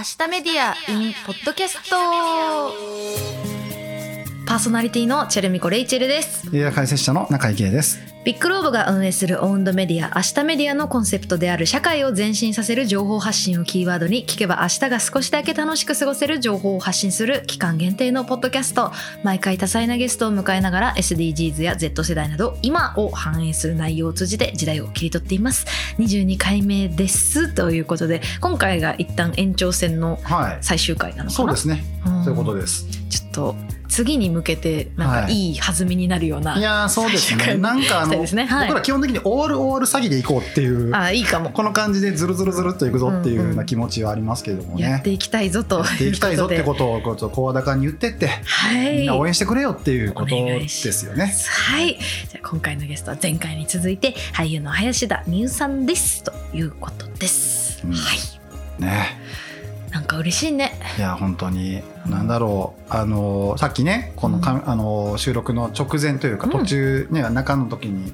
明日メディア in ポッドキャストパーソナリティのチェルミコレイチェルです映画解説者の中井圭です。ビッグローブが運営するオウンドメディア明日メディアのコンセプトである社会を前進させる情報発信をキーワードに聞けば明日が少しだけ楽しく過ごせる情報を発信する期間限定のポッドキャスト毎回多彩なゲストを迎えながら SDGs や Z 世代など今を反映する内容を通じて時代を切り取っています22回目ですということで今回が一旦延長戦のはい。最終回なのかなそうですね。うんということです。ちょっと次に向けてなんかはい。いい弾みになるような、いやーそうですね。なんかあの、ね。はい。僕ら基本的に終わる終わる詐欺でいこうっていう、あいいかも。この感じでズルズルズルっといくぞっていうような気持ちはありますけれどもね。やっていきたいぞと。やっていきたいぞってことをこうちょっと声高に言ってって、はい。みんな応援してくれよっていうことですよね。はい。じゃあ今回のゲストは前回に続いて俳優の林田美優さんです。ということです、うん。はい。ね。嬉しいね。いや本当に。なんだろう。あのさっきねこのか、あの収録の直前というかうん。途中ね、中の時に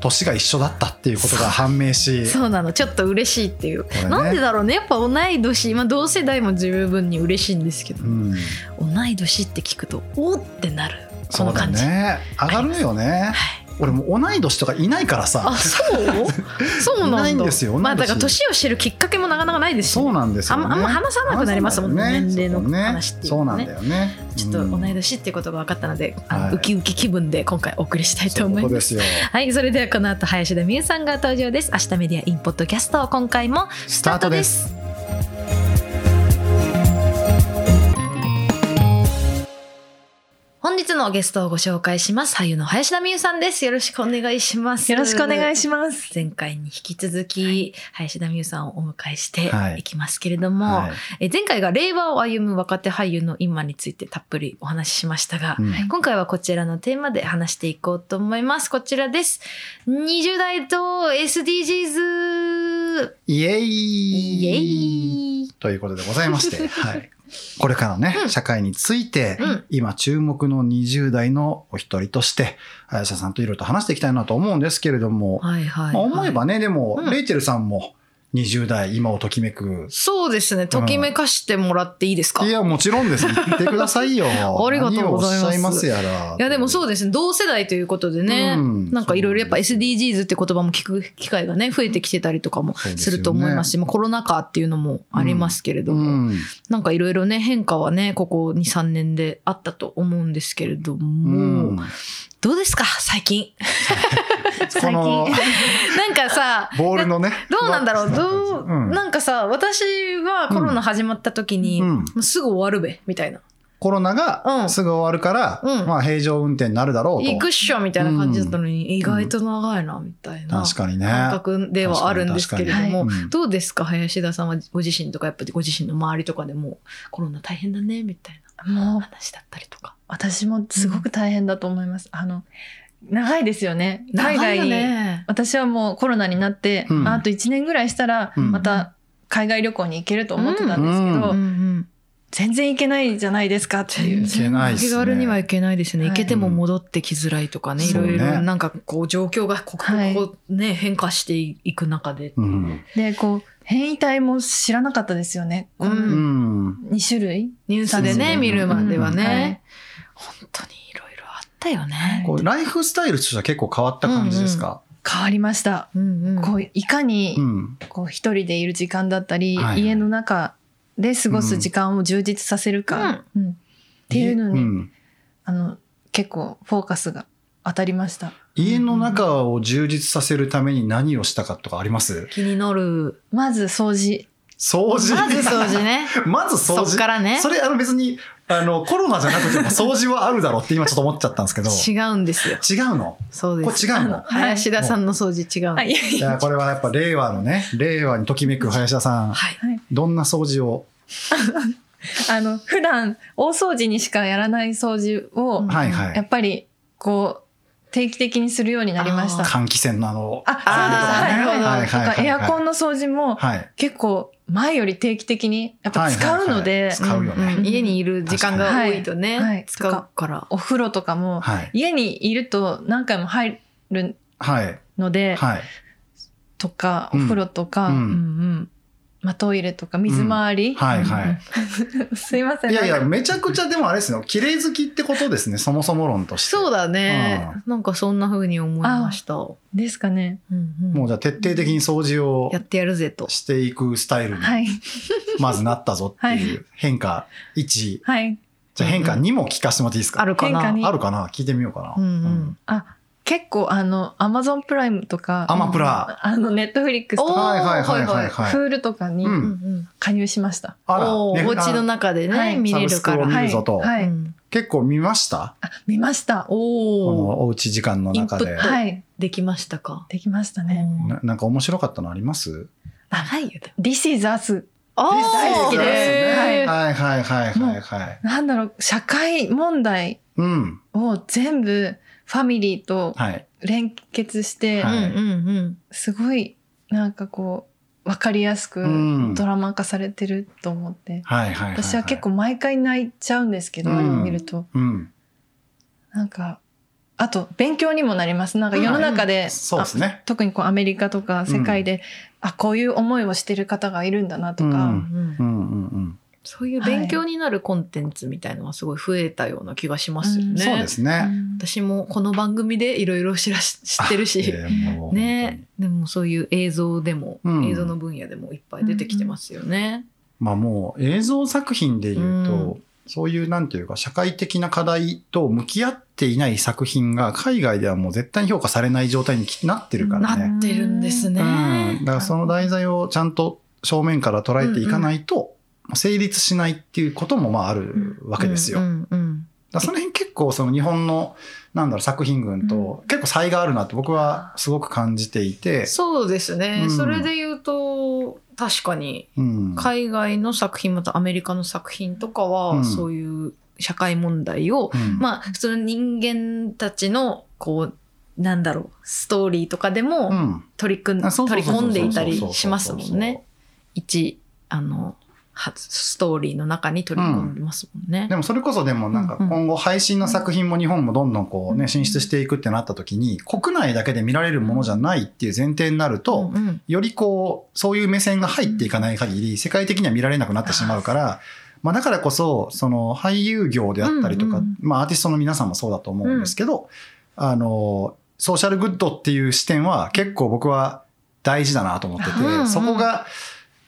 年が一緒だったっていうことが判明しそうなの。ちょっと嬉しいっていう、れね。なんでだろうね。やっぱ同い年、まあ、同世代も十分に嬉しいんですけど、うん、同い年って聞くとおーってなる。こそうだの感じ、ね上がるよね。はい俺もう同い年とかいないからあさそう？そうなんだ。いないんですよまあだから年を知るきっかけもなかなかないですしね。そうなんですよ、ね、あんまあんま話さなくなりますもんね。話さないよ年齢の話っていうそうなんだよね。ちょっと同い年年っていうことが分かったので、あのはい。ウキウキ気分で今回お送りしたいと思いま。す。はい、それではこの後林田美優さんが登場です。明日メディアインポッドキャスト今回もスタートです日のゲストをご紹介します。俳優の林田美優さんです。よろしくお願いします。よろしくお願いしします。前回に引き続き、林田美優さんをお迎えしてはいいきますけれども、はいえ前回が令和を歩む若手俳優の今についてたっぷりお話ししましたが、うん今回はこちらのテーマで話していこうと思います。こちらです。20代と SDGs! イエイイエイということでございまして、はい、これからのね、うん。社会について、うん。今注目の20代のお一人として林田さんといろいろと話していきたいなと思うんですけれども、はいはい、まあ思えばねでも、うん。レイチェルさんも20代今をときめく。そうですね。ときめかしてもらっていいですか、いやもちろんです。言ってくださいよ。ありがとうございます。いますやら。いやでもそうですね。同世代ということでね、うん。なんかいろいろやっぱ SDGs って言葉も聞く機会がね増えてきてたりとかもすると思いますし、まあ、コロナ禍っていうのもありますけれども、うん。なんかいろいろね変化はねここ23年であったと思うんですけれどうも、ん。どうですか？最近 このなんかさボールのね。どうなんだろう。どう、うん。なんかさ私はコロナ始まった時に、うん。もうすぐ終わるべみたいな。コロナうん。がすぐ終わるから、うん。まあ平常運転になるだろうと。いいクッションみたいな感じだったのに、意外と長いなみたいな確かにね。感覚ではあるんですけれども、どうですか？林田さんはご自身とかやっぱりご自身の周りとかでもコロナ大変だねみたいなもう話だったりとか。私もすごく大変だと思います。あの長いですよね。海外に、ね。私はもうコロナになって、うん。ああと1年ぐらいしたらうん。また海外旅行に行けると思ってたんですけど、全然行けないじゃないですかっていう。いけないね。気軽にはいけないですね。はい。行けても戻ってきづらいとかね、いそうね。ろいろなんかこう状況がここはい。ここね変化していく中で。う。ん。でこう変異体も知らなかったですよね。こうのうん。2種類？ニュースでね見るまではうん。はい。ね、本当にいろいろ。あったよね。こうライフスタイルとしては結構変わった感じですか、変わりました。うんうんこういかにうんこう一人でいる時間だったり、はいはい家の中で過ごす時間を充実させるか、うんっていうのに、んあの結構フォーカスが当たりました。家の中を充実させるために何をしたかとかあります？気になる。まず掃除。掃除まず掃除ね。まず掃除そっからねそれあの別にあのコロナじゃなくても掃除はあるだろうって今ちょっと思っちゃったんですけど違うんですよ。違うの？そうです。これ違うの？あ林田さんの掃除違うの。はい。いやこれはやっぱ令和のね令和にときめく林田さんはい。どんな掃除を？あの普段大掃除にしかやらない掃除を、うんはいはいやっぱりこう定期的にするようになりました。換気扇のあのあ、そうです。なるほどはい。はいはい。はいとかエアコンの掃除もはい。結構前より定期的にやっぱ使うので、家にいる時間が多いとね、はい。はい。使うから。お風呂とかもはい。家にいると何回も入るはいので、はい。とかおうん風呂とか、うん。うんうんまあ、トイレとか水回り、はいはい。すいませんいやいや、めちゃくちゃでもあれですよ。綺麗好きってことですね。そもそも論として。そうだね。なんかそんな風に思いました。ですかねうんうんもうじゃあ徹底的に掃除をやってやるぜと。していくスタイルにはいまずなったぞってはいいう変化1、はいじゃあ変化2も聞かせてもらっていいですか、あるかな。あるかな？聞いてみようかな。うんうんあ結構あのアマゾンプライムとかアマプラ。あのネットフリックスとかはいはいはいはいはい。フールとかにうん。うんうん加入しました、あら、ね。お家の中でね、はい。見れるから。サブスクを見るぞと。はい、うん。結構見ました？あ見ました。こおお。のおうち時間の中で。はい。できましたか？できましたね、うん。ななんか面白かったのあります？長いよ。This is Us あ大好きです。はい。はいはいはいはい。なんだろう社会問題うん。を全部ファミリーとはい。連結して、すごいなんかこう分かりやすくうんドラマ化されてると思って。私は結構毎回泣いちゃうんですけど、うんあれを見るとうん。なんかあと勉強にもなりますなんか世の中で、ね。特にこうアメリカとか世界で、あこういう思いをしてる方がいるんだなとか、ううん。うんうんうんうん。そういう勉強になるコンテンツみたいのはすごい増えたような気がしますよね。そうですね。私もこの番組でいろいろ知らし知ってるし。ねでもそういう映像でも、うん映像の分野でもいっぱい出てきてますよね。まあもう映像作品で言うと、うんそういうなんていうか社会的な課題と向き合っていない作品が海外ではもう絶対に評価されない状態になってるからね。なってるんですね。うん。だからその題材をちゃんと正面から捉えていかないと、成立しないっていうこともまああるわけですよ。うんうんうん。だその辺結構その日本のなんだろう作品群と結構差異があるなって僕はすごく感じていて、そうですね、うん。それで言うと確かにうん、海外の作品またアメリカの作品とかは、うん。そういう社会問題を、うん。まあ普通の人間たちのこうなんだろうストーリーとかでもうん。取り組ん取り込んでいたりしますもんね。一あのはストーリーの中に取り込んでますもんね。でもそれこそでもなんかうんうん。今後配信の作品も日本もどんどんこうね進出していくってなった時に国内だけで見られるものじゃないっていう前提になるとうんうん。よりこうそういう目線が入っていかない限り世界的には見られなくなってしまうからまあだからこそその俳優業であったりとかうんうん。まあアーティストの皆さんもそうだと思うんですけどあのソーシャルグッドっていう視点は結構僕は大事だなと思っててうんうん。そこが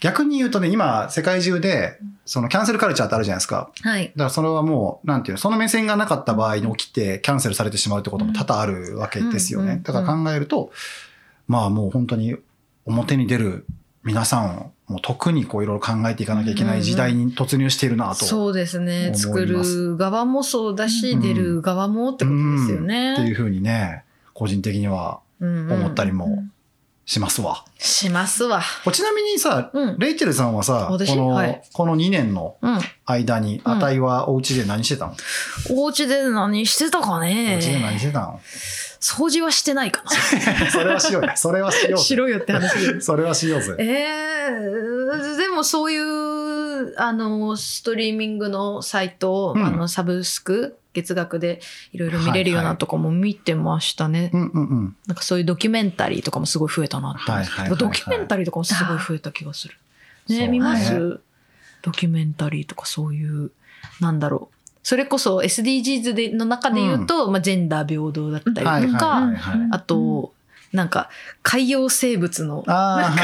逆に言うとね今世界中でそのキャンセルカルチャーってあるじゃないですか。はい。だからそれはもう、なんていうの、その目線がなかった場合に起きてキャンセルされてしまうってことも多々あるわけですようんうんね。だから考えると、まあもう本当に表に出る皆さんもう特にこういろいろ考えていかなきゃいけない時代に突入しているなと。そうですね。思作る側もそうだし、うん出る側もってことですよね。っていうふうにね、個人的にはうんうん思ったりもしますわ。しますわ。ちなみにさ、うん。レイチェルさんはさ、こ私の、はいこの2年のうん。間に、うんあたいはお家で何してたの、お家で何してたかお家で何ねしてたの？掃除はしてないかな。それはしようよ。それはしようぜ。しろよって話で それはしようぜ。えー、でもそういう、あの、ストリーミングのサイト、うんあの、サブスク、月額でいろいろ見れるようないとかも見てましたね。うんうんうん。なんかそういうドキュメンタリーとかもすごい増えたなってはいはいドキュメンタリーとかもすごい増えた気がする。ね、ね見ます？ドキュメンタリーとかそういう、なんだろう。それこそ SDGs での中で言うと、まあ、ジェンダー平等だったりとか、はいはいはいはい。あと、なんか海洋生物のなん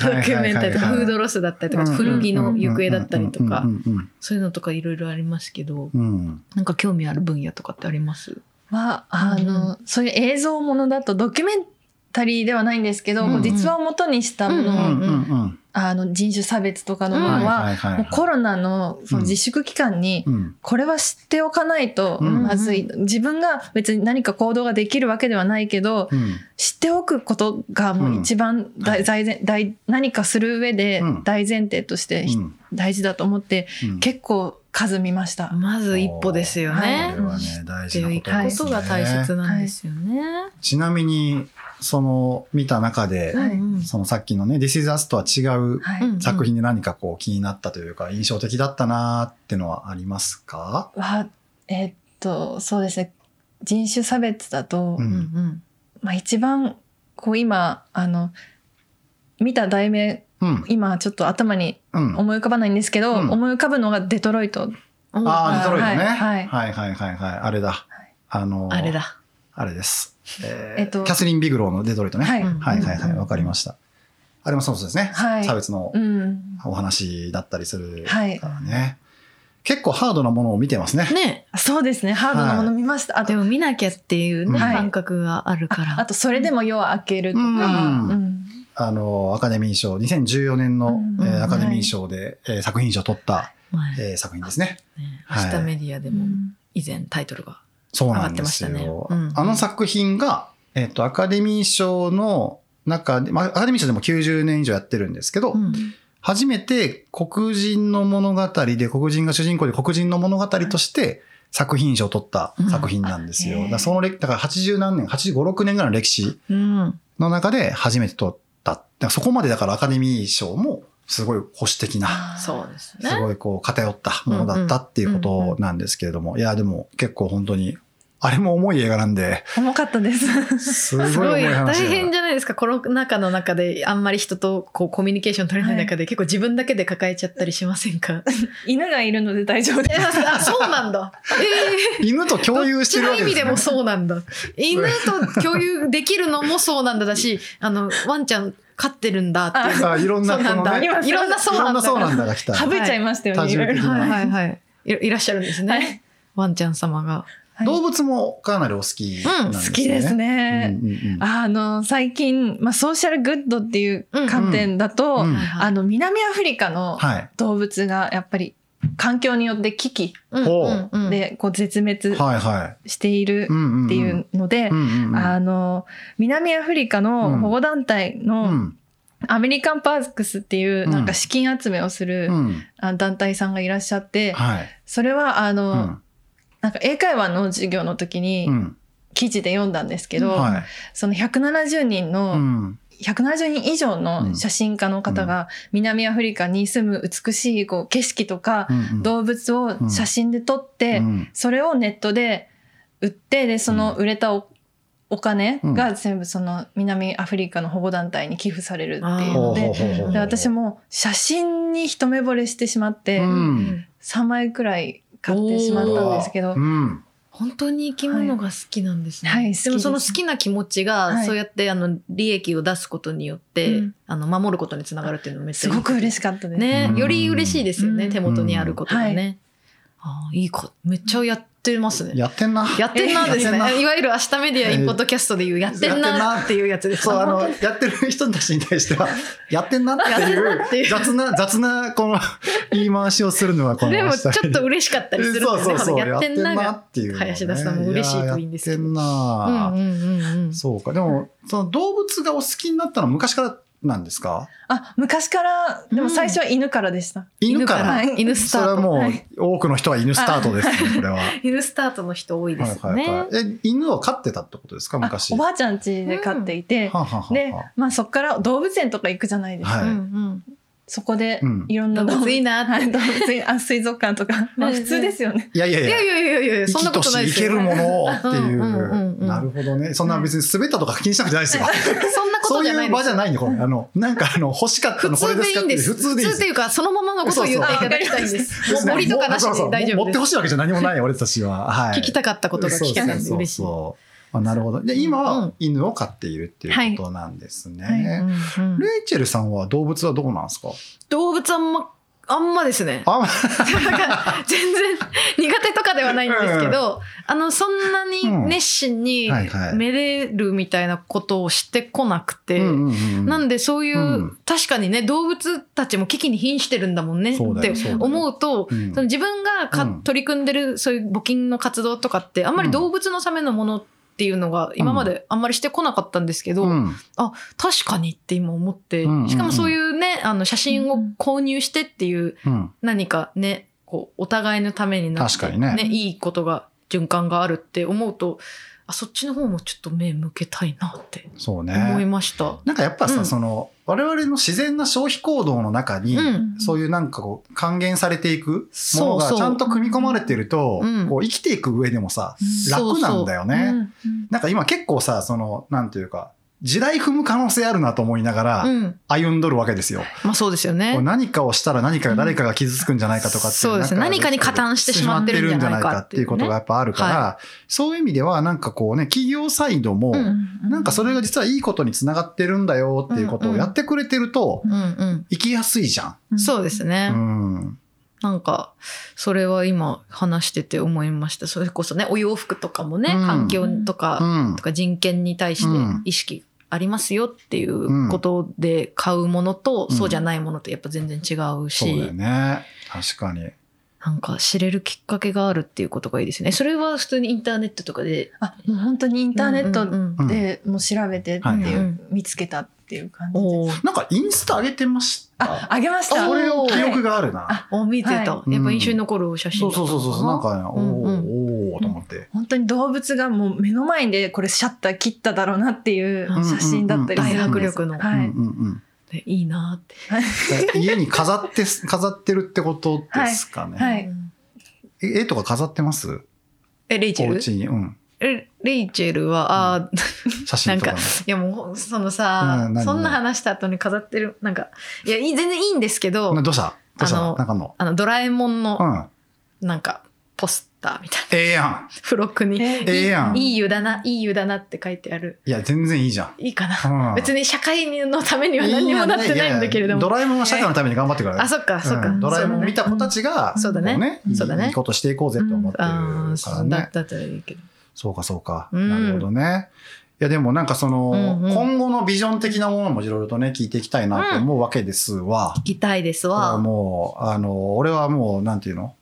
か。ドキュメンタリーとか、フードロスだったりとか、古着の行方だったりとかう、んうんそういうのとかいろいろありますけど、うん。うん。なんか興味ある分野とかってあります？はあの、そういう映像ものだとドキュメンタリーではないんですけど、うん実話を元にしたもの、うんうんうんうん。あの人種差別とかのものは、コロナのその自粛期間に、うん。これは知っておかないとうん。まずい、自分が別に何か行動ができるわけではないけどうん。知っておくことがもう一番大、はい。大前大何かする上でうん。大前提としてうん。大事だと思って、うん。結構数見ました。まず一歩ですよこねれ。はね、大っていう事なことですね。ことが大切なんですよね。ちなみに、その、見た中で、はいそのさっきのね、This is Us とは違う作品で何かこう気になったというか、印象的だったなーってのはありますか？はえっとそうですね人種差別だと、うんまあ、一番こう今あの見た題名うん。今ちょっと頭にうん。思い浮かばないんですけど、うん思い浮かぶのがデトロイト。ああ、デトロイトね。ははいいはいはいはいはい。あれだ。あの、あれ。だ。あれです。えーえっとキャスリン・ビグローのデトロイトね。はいうんはいはいわかりました。あれもそうですね。はい差別のうん。お話だったりするはいからね。結構ハードなものを見てますね。ねそうですね。ハードなもの見ました。あとでも見なきゃっていうね、はい感覚があるから。あと、それでも夜明けるとか。うんうんあの、アカデミー賞、2014年の、うんえーアカデミー賞で、えー作品賞を取った、はいえー作品ですね。ねはい明日メディアでも以前タイトルが。そうなんですよ。ねうんあの作品が、えっ、と、アカデミー賞の中で、まあ、アカデミー賞でも90年以上やってるんですけど、うん初めて黒人の物語で、黒人が主人公で黒人の物語として作品賞を取った作品なんですよ。うんだその歴、だから80何年、85、6年ぐらいの歴史うん。の中で初めて取った。そこまでだからアカデミー賞もすごい保守的な、そうですね。すごいこう偏ったものだったっていうことなんですけれども、いやでも結構本当に、あれも重い映画なんで、重かったです。すごい大変だじゃないですか。コロナ禍の中であんまり人とこうコミュニケーション取れない中で、結構自分だけで抱えちゃったりしませんか？犬がいるので大丈夫です。あそうなんだ。え犬と共有してるわけですね。どっちの意味でもそうなんだ。犬と共有できるのもそうなんだだしあのワンちゃん飼ってるんだっていう。あいろんなそうなんだ。このね今いろんなそうなんだ。いろんなそうなんだが来た。省いちゃいましたよね、はいはいはいい。いらっしゃるんですね、はい。ワンちゃん様がはい。動物もかなりお好きなんですね。好きですね。うんうんうんあの、最近、まあ、ソーシャルグッドっていう観点だと、うんうん。あの、南アフリカのはい。動物がやっぱり環境によって危機でこう絶滅。しているうんうんん。っていうのでう、んうんうん。あの、南アフリカの保護団体うのん。アメリカンパークスっていうなんか資金集めをする団体さんがいらっしゃって、はい。それはあうの、んなんか英会話の授業の時にうん。記事で読んだんですけど、はい。その170人うの、ん170人以上の写真家の方が南アフリカに住む美しいこう景色とかうん動物を写真で撮って、うん。それをネットで売ってでその売れたおお金が全部その南アフリカの保護団体に寄付されるっていうのでで私も写真に一目惚れしてしまってうん。3枚くらい買ってしまったんですけどうん。本当に生き物が好きなんですね。はい。はいですでもその好きな気持ちが、はい。そうやってあの利益を出すことによって、うん。あの守ることにつながるっていうのめっちゃすごく嬉ししかったです。ね、より嬉しいですよね、うん手元にあることがうん。ね。ああいいかめっちゃやってますね。やってんな。やってんなですね。いわゆる明日メディアインポッドキャストでいうやってんなっていうやつです。そう、あの、やってる人たちに対しては、やってんなっていう雑な、雑な、この、言い回しをするのは、この、でもちょっと嬉しかったりするんですね。そうそうそう。やってんなが。っていうのね、林田さんも嬉しいといいんですけどやってんな、うんうんうんうん。そうか。でも、その動物がお好きになったのは昔からなんですか？あ昔からでも最初は犬からでした。犬から？はい犬スタート。それはもう、はい多くの人は犬スタートですね、これは。犬スタートの人多いですよね。はいはいはい。え、犬を飼ってたってことですか？あ昔。おばあちゃん家で飼っていて、はあはあはあで、まあそこから動物園とか行くじゃないですか。はいうんうんそこでうんいろんな動物いいなっ動物園あ水族館とか、まあ普通ですよね。いやいやいやいやい。やいやそんなことないですよ。生きとし生けるものをっていうなるほどね。そんな別に滑ったとか気にしたくないですよ。そんなこそうとじゃないですいう場じゃないんで、これ。あの、なんかあの、欲しかったのこれ普通ですかっていう。でいいんです。普通でいいですっていうか、そのままのことを言っていただきたいんです。もう森とかなしで大丈夫です。持ってほしいわけじゃ何もない、俺たちは。はい。聞きたかったことが聞けたんでそうそう嬉しい。あなるほど。で、今はうん犬を飼っているっていうことなんですね。はい。はいうんうん。レイチェルさんは動物はどうなんですか？動物あんま、あんまですね。あ、全然苦手とかではないんですけど、あの、そんなに熱心にめでるみたいなことをしてこなくて、なんでそういう、うん。確かにね、動物たちも危機に瀕してるんだもんねって思うと、うん。その自分がか、うん。取り組んでるそういう募金の活動とかって、あんまり動物のためのものっていうのが今まであんまりしてこなかったんですけど、うん。あ、確かにって今思って、しかもそういうね、あの写真を購入してっていううん。何かね、こう、お互いのためになって、確かにねいいことが、循環があるって思うと、あ、そっちの方もちょっと目向けたいなってそう思いね。ました。なんかやっぱさ、うん。その、我々の自然な消費行動の中に、うん。そういうなんかこう還元されていくものがちゃんと組み込まれてると、うん。こう生きていく上でもさ、楽なんだよね。うん。なんか今結構さ、その、なんていうか、時代踏む可能性あるなと思いながらうん。歩んどるわけですよ。まあそうですよね。何かをしたら何かが誰かが傷つくんじゃないかとかっていそうですね何かに加担してしまってるんじゃないかっていうことがやっぱあるから、そういう意味ではなんかこうね、企業サイドも、うんなんかそれが実はいいことにつながってるんだよっていうことをやってくれてると、うん生きやすいじゃん。うん。そうですね。うん。なんか、それは今話してて思いました。それこそね、お洋服とかもね、うん環境とうか、んと。か人権に対してうん意識ありますよっていうことで買うものと、うんそうじゃないものとやっぱ全然違うそうだし、よね。確かに。なんか知れるきっかけがあるっていうことがいいですね。それは普通にインターネットとかで。あもう本当にインターネットでもう調べてってはいいう、はい見つけたっていう感じでなんかインスタ上げてました？あ、あげました。それを記憶が。があるな。あお、見てた。はやっぱ印象に残る写真そうそうそうそう。なんかね、おーと思って。本当に動物がもう目の前でこれシャッター切っただろうなっていううん写真だったりするんです大迫力のはい。うんうんでいいなって。うん。家に飾って、飾ってるってことですかね。はいうんえ絵とか飾ってます？え、レイチェル？お家に。うん。えレイチェルは、あー写真とかね。いやもう、そのさ、うん何そんな話した後に飾ってる、なんか、いや、いい全然いいんですけどな、どうした？どうした？あのなんかの。あの、ドラえもんうの、ん。なんか、ポスターみたいな。ええやん。付録に、えええやん。いいい湯だな、いい湯だなって書いてある。や、全然いいじゃん。いいかな。うん。別に社会のためには何にもなってないんだけれども。ドラえもんは社会のために頑張ってくれる。あ、そっか、そっか。うんドラえもんを見た子たちちが、そうだねそうだねいいことしていこうぜって思ってるああ、からそうだね。だったらいいけど。そうか、そうか。うんなるほどね。いや、でもなんかその、今後のビジョン的なものもいろいろとね、聞いていきたいなと思うわけですわ。聞きたいですわ。もう、あの、俺はもう、なんていうの？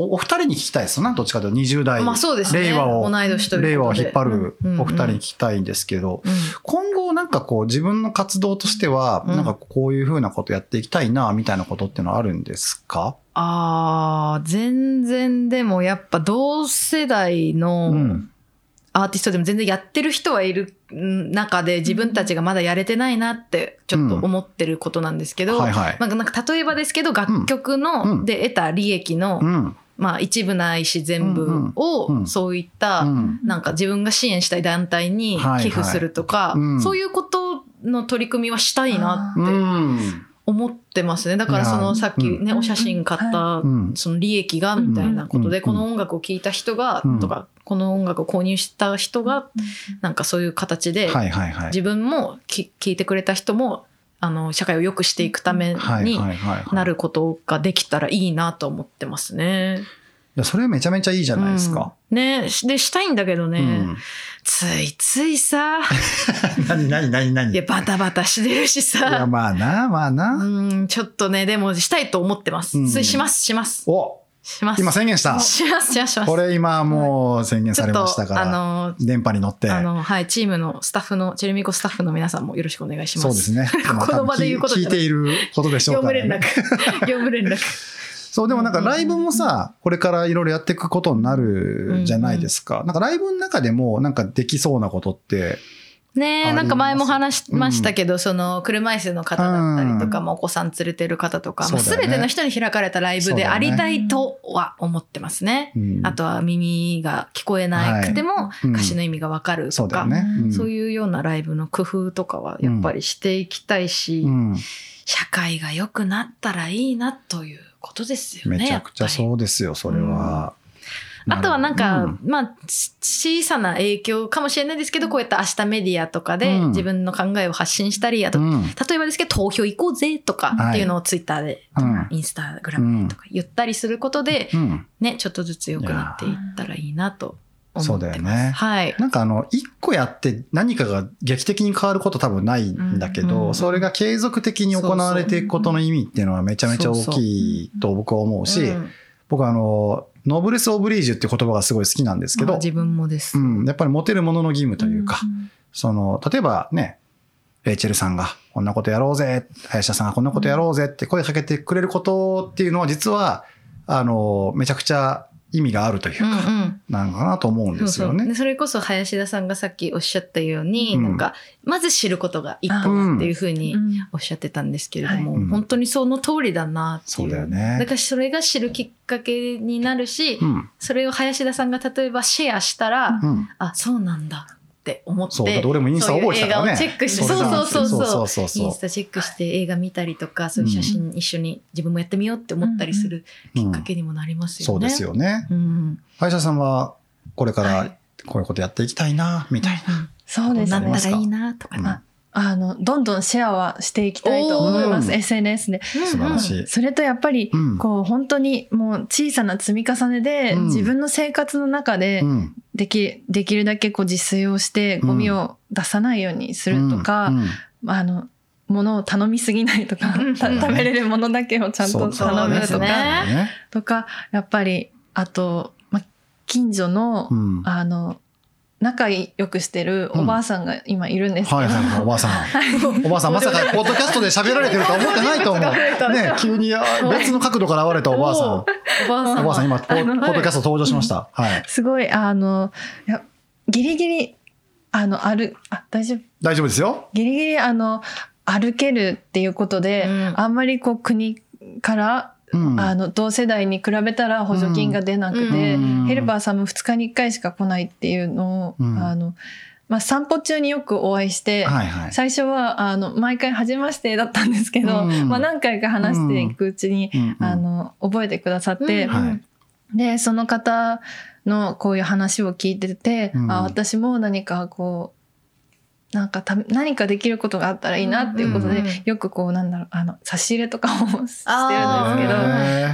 おお二人に聞きたいですよな、どっちかというと20代。まあそうですね。令和を令和を引っ張るうんうんお二人に聞きたいんですけど、うん今後なんかこう自分の活動としては、うんなんかこういうふうなことやっていきたいな、みたいなことっていうのはあるんですか？ああ、全然でもやっぱ同世代うのん。アーティストでも全然やってる人はいる中で自分たちがまだやれてないなってちょっと思ってることなんですけど、はいはい。まあ、なんか例えばですけど楽曲の、うんで得た利益の、うん。まあ、一部ないし全部をん。そういった、うん。なんか自分が支援したい団体に寄付するとか、そういうことの取り組みはしたいなうってん。思ってますね。だからそのさっきね、うん。お写真買ったうん。その利益がみたいなことで、うん。この音楽を聴いた人がうん。とか、この音楽を購入した人が、なんかそういう形で。自分もき聞いてくれた人も、あの、社会を良くしていくためはいに。なることができたらいいなと思ってますね。いや、それめちゃめちゃいいじゃないですか。うんねで、したいんだけどね、うん。ついついさ、何何何何？いや、バタバタしてるしいや、さ、まあな、まあな。うん、ちょっとね、でもしたいと思ってます。うんします、します。おします。今宣言した。します、します、します。これ今もう宣言されましたかあら。の電波に乗って。あのはいチームのスタッフのチェルミコスタッフの皆さんもよろしくお願いします。そうですね。この場で言うことじゃない聞いていることでしょうから、業務連絡ね。。業務連絡。そう、でもなんかライブもさ、これからいろいろやっていくことになるじゃないですか。なんかライブの中でもなんかできそうなことって、ねなんか前も話しましたけど、その車椅子の方だったりとか、うんまあお子さん連れてる方とか、まあ、全ての人に開かれたライブでありたいとは思ってますね。うん。あとは耳が聞こえなくてもうん。歌詞の意味がわかるとか、そうだよね。うん。そういうようなライブの工夫とかはやっぱりしていきたいし、うん。社会が良くなったらいいなということですよね。めちゃくちゃそうですよ、それは。あとはなんか、うん。まあ、ち小さな影響かもしれないですけど、こうやって明日メディアとかでうん。自分の考えを発信したり、あと、うん。例えばですけど、投票行こうぜとかっていうのをツイッターで、うんインスタグラムでとか言ったりすることで、うん。ね、ちょっとずつ良くなっていったらいいなと思ってます。そうだよね。はい。なんかあの、一個やって何かが劇的に変わること多分ないんだけど、うん。それが継続的に行われていくことの意味っていうのはめちゃめちゃ大きいと僕は思うし、うん。僕はあの、ノブレス・オブリージュっていう言葉がすごい好きなんですけど、まあ自分もです。うん、やっぱり持てるものの義務というか、その、例えばね、レイチェルさんがこんなことやろうぜ、林田さんがこんなことやろうぜって声かけてくれることっていうのは実は、あの、めちゃくちゃ意味があるというか、ん。なのかなと思うんですよね。そうそうでそれこそ林田さんがさっきおっしゃったように、うんなんかまず知ることが一歩だっていうふうにうんおっしゃってたんですけれども、はいうん本当にその通りだなってそいううだよねだからそれが知るきっかけになるし、うん。それを林田さんが例えばシェアしたら、うん。あそうなんだって思ってそうだって俺もインスタ覚えてたからね。そういう映画をチェックしてそうそうそう。そうそそうう。そうインスタチェックして映画見たりとかそういう写真一緒に自分もやってみようって思ったりするきっかけにもなりますよね。そうですよね。うん。歯医者さんはこれかはらい。こういうことやっていきたいな、みたいな。そうですね。なったらいいなとかうん。ね。あのどんどんシェアはしていきたいと思います。SNS で。素晴らしい。それとやっぱりうん。こう本当にもう小さな積み重ねでうん。自分の生活の中でうん。できできるだけこう自炊をしてゴミを出さないようにするとか、あの物を頼みすぎないとか、食べれるものだけをちゃんと頼むとか、ね。とかやっぱりあと、ま、近所の、うん。あの仲良くしてるおばあさんが今いるんですけど、はいはいはい、おばあさん。おばあさん、まさか、ポッドキャストで喋られてるとは思ってないと思う。ね、急にあ別の角度から現れたおばあさん。おばあさんおばあさん、今、ポッドキャスト登場しました。はい。すごいあのいやギリギリあの歩あ大丈夫大丈夫ですよ。ギリギリあの歩けるっていうことで、うんあんまりこう国からうん。あの同世代に比べたら補助金が出なくて、うん。ヘルパーさんも2日に1回しか来ないっていうのを、うん。あのまあ、散歩中によくお会いして、はいはい。最初はあの毎回「初めまして」だったんですけど、うん。まあ、何回か話していくうちに、うん。うん。あの覚えてくださって、うんはい。でその方のこういう話を聞いてて、うん。あ私も何かこうなんかた何かできることがあったらいいなっていうことで、うんうんよくこうなんだろうあの差し入れとかをしてるんで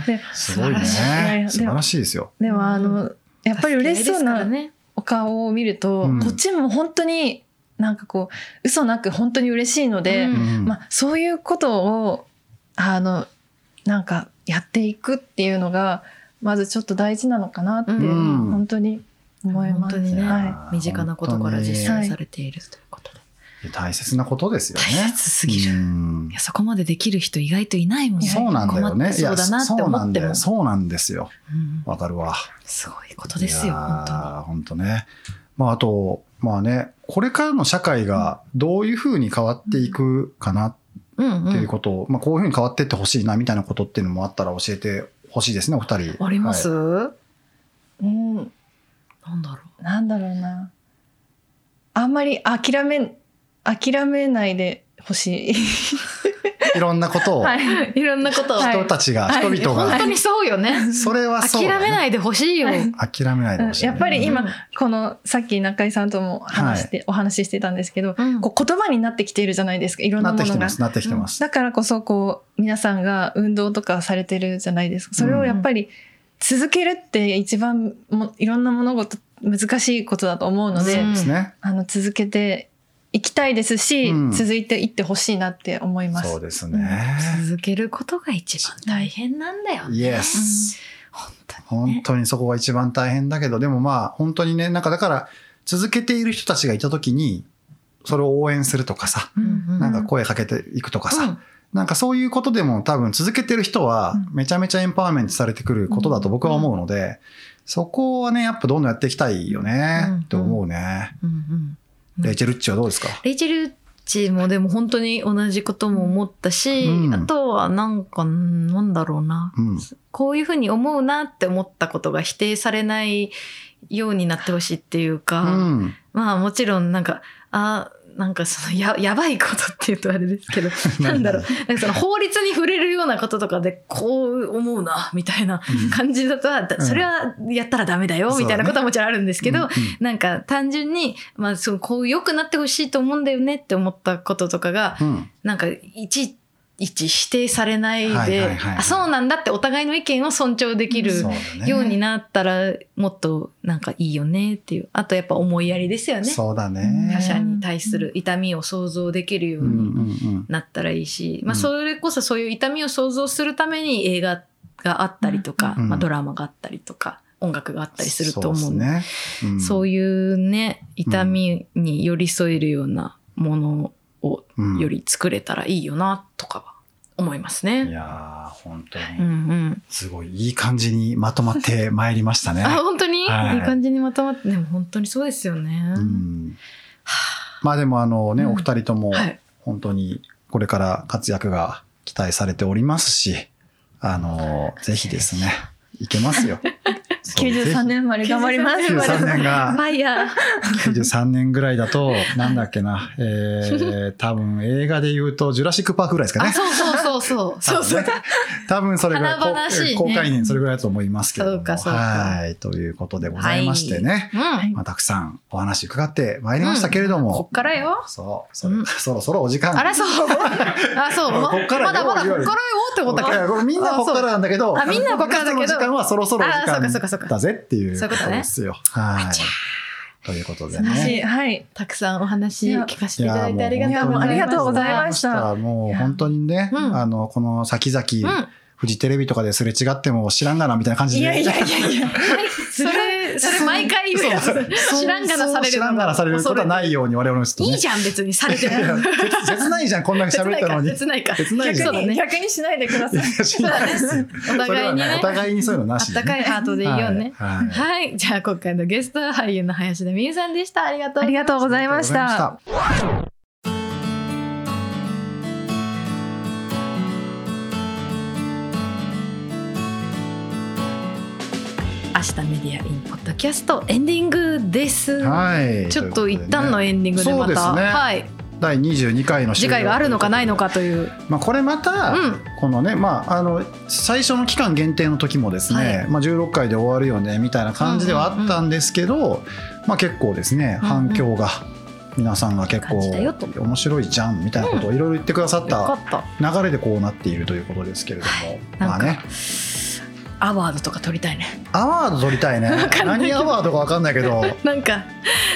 すけど。ですごい素晴らしい。ね。素晴らしいですよ。でもあのやっぱり嬉しそうなお顔を見ると、うん。こっちも本当になんかこう嘘なく本当に嬉しいので、うんうんまあ、そういうことをあのなんかやっていくっていうのがまずちょっと大事なのかなって、うん。本当に思います。本当にね、は身近なことから実践されていると。い大切なことですよね。大切すぎるうんいやそこまでできる人意外といないもんねそうなんだよね。そうだなってそうなんだよ。思ってもそうなんですよ。うんわかるわ。すごいことですよ本当に本当ね。まああと、まあね、これからの社会がどういうふうに変わっていくかなうんっていうことを、まあこういうふうに変わっていってほしいなみたいなことっていうのもあったら教えてほしいですね、お二人。あります、はいうん、なんだろなんだろうなあんまり諦め諦めないでほしい。いろんなことを、はい。ういろんなことを、はい。人たちが、はい。人々が、本当にそうよね。それはそうだね、諦めないでほしいよ、はい諦めないでほしい、やっぱり今うん。このさっき中井さんとも話して、お話ししてたんですけど、うん。こう言葉になってきているじゃないですか。いろんななっものが。てきてます、なってきてます。だからこそこう皆さんが運動とかされてるじゃないですか。それをやっぱり続けるって一番もいろんな物事難しいことだと思うので、うんですね。あの続けていきたいですし、うん。続いていってほしいなって思います。そうですね。続けることが一番大変なんだよね。イエス。本当に、ね、本当にそこが一番大変だけど、でもまあ本当にね、なんかだから続けている人たちがいた時に、それを応援するとかさ、うんなんか声かけていくとかさ、うん。なんかそういうことでも多分続けてる人はうん。めちゃめちゃエンパワーメントされてくることだと僕は思うので、そこはね、やっぱどんどんやっていきたいよねうんって思うね。うんうんレイチェルッチはどうですか？レイチェルチもでも本当に同じことも思ったし、うんあとはなんかうんなんだろうなうん。こういうふうに思うなって思ったことが否定されないようになってほしいっていうか、うん。まあもちろんなんかあなんかそのや やばいことっていうとあれですけど なんだろう。なんかその法律に触れるようなこととかでこう思うなみたいな感じだとは、だうん。それはやったらダメだよみたいなことはもちろんあるんですけど、うんうん。なんか単純に、まあ、そうこう良くなってほしいと思うんだよねって思ったこととかが、うん。なんかいちいち否定されないであそうなんだってお互いの意見を尊重できるようになったらもっとなんかいいよねっていうあとやっぱ思いやりですよねそうだね。他者に対する痛みを想像できるようにうん。なったらいいし、まあ、うんそれこそそういう痛みを想像するために映画があったりとか、うんまあ、ドラマがあったりとか音楽があったりすると思うのでね。うんそういうね痛みに寄り添えるようなものをうん。より作れたらいいよなとかは思いますいね。やー、本当うんうに、ん、すごいいい感じにまとまってまいりましたね。あ本当に、はい。い、い感じにまとまってでも本当にそうですよね。うん。まあでもあのね、うん。お二人ともはい、本当にこれから活躍が期待されておりますし、あの、ぜひですね、いけますよ。93年生まれ頑張ります。93年がファイヤー93年ぐらいだと、なんだっけな、えー、多分映画で言うと、ジュラシックパークぐらいですかね。あそうそうそうそう そうそう多分それぐらい、公開年それぐらいだと思いますけども。そうかそうかはい。ということでございましてね。うんまあ、たくさんお話伺ってまいりましたけれども。こっからよそうそろそろお時間。あらそうあそうまだまだこっからよって思ったけどみんなこっからなんだけど、あみんなこっからだけど間はそろそろお時間だぜっていうそういうことねですよ。はい。ということでね。私はい。たくさんお話聞かせていただいてありがとうございましたもうありがとうございましたもう本当にね、うんあの、この先々、うんフジテレビとかですれ違っても知らんがなみたいな感じで。いやいやいやいや。それ毎回言うやつ知らんがなされる知らんがなされることはないように我々もちょっとね。いいじゃん別にされてる切切ないじゃん、こんだけ喋ったのに。切ないか切ないじゃん。逆に、そうだね逆にしないでください。お互いにね。お互いにそういうのあっなしでね。たかいハートでいいよね。はい。はい。はい。じゃあ今回のゲストは俳優の林田美優さんでした。ありがとうありがとうございましありがとうございまた。明日メディアインポッドキャストエンディングです。はい。ちょっと一旦のエンディングでまた、ね。はい、第22回の次回があるのかないのかという、まあ、これまた、うん。このね、まあ、あの最初の期間限定の時もですね、はい。まあ、16回で終わるよねみたいな感じではあったんですけど、まあ、結構ですねうんうん。反響が、皆さんが結構面白いじゃんみたいなことをいろいろ言ってくださった流れでこうなっているということですけれども、なんか、まあねアワードとか取りたいね。アワード取りたいね。わかんないけど。何アワードか分かんないけど。なんか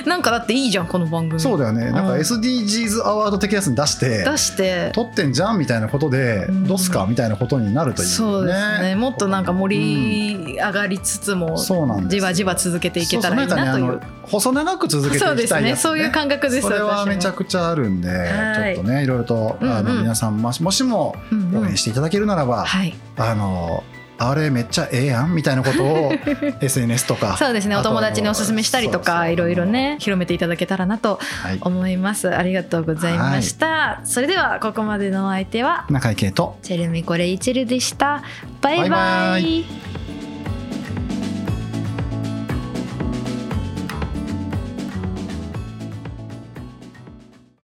なんかだっていいじゃんこの番組。そうだよね。なんかうん。SDGs アワード的なやつに出して出して。取ってんじゃんみたいなことで、うん。どうすかみたいなことになるというね。そうですね。もっとなんか盛り上がりつつも、そうなんですじわじわ続けていけたらいいなという。そうそう。なんかね細長く続けていきたそいうやつ、ですね。そういう感覚ですそれはめちゃくちゃあるんで、はい。ちょっとねいろいろと、あの皆さんもしも応援していただけるならば、はい。あのあれめっちゃええやんみたいなことを SNS とかそうですね。お友達におすすめしたりとかいろいろね広めていただけたらなとはい。思います。ありがとうございました、それではここまでのお相手は中井圭とチェルミコレイチェルでした。バイバイ。バイバイ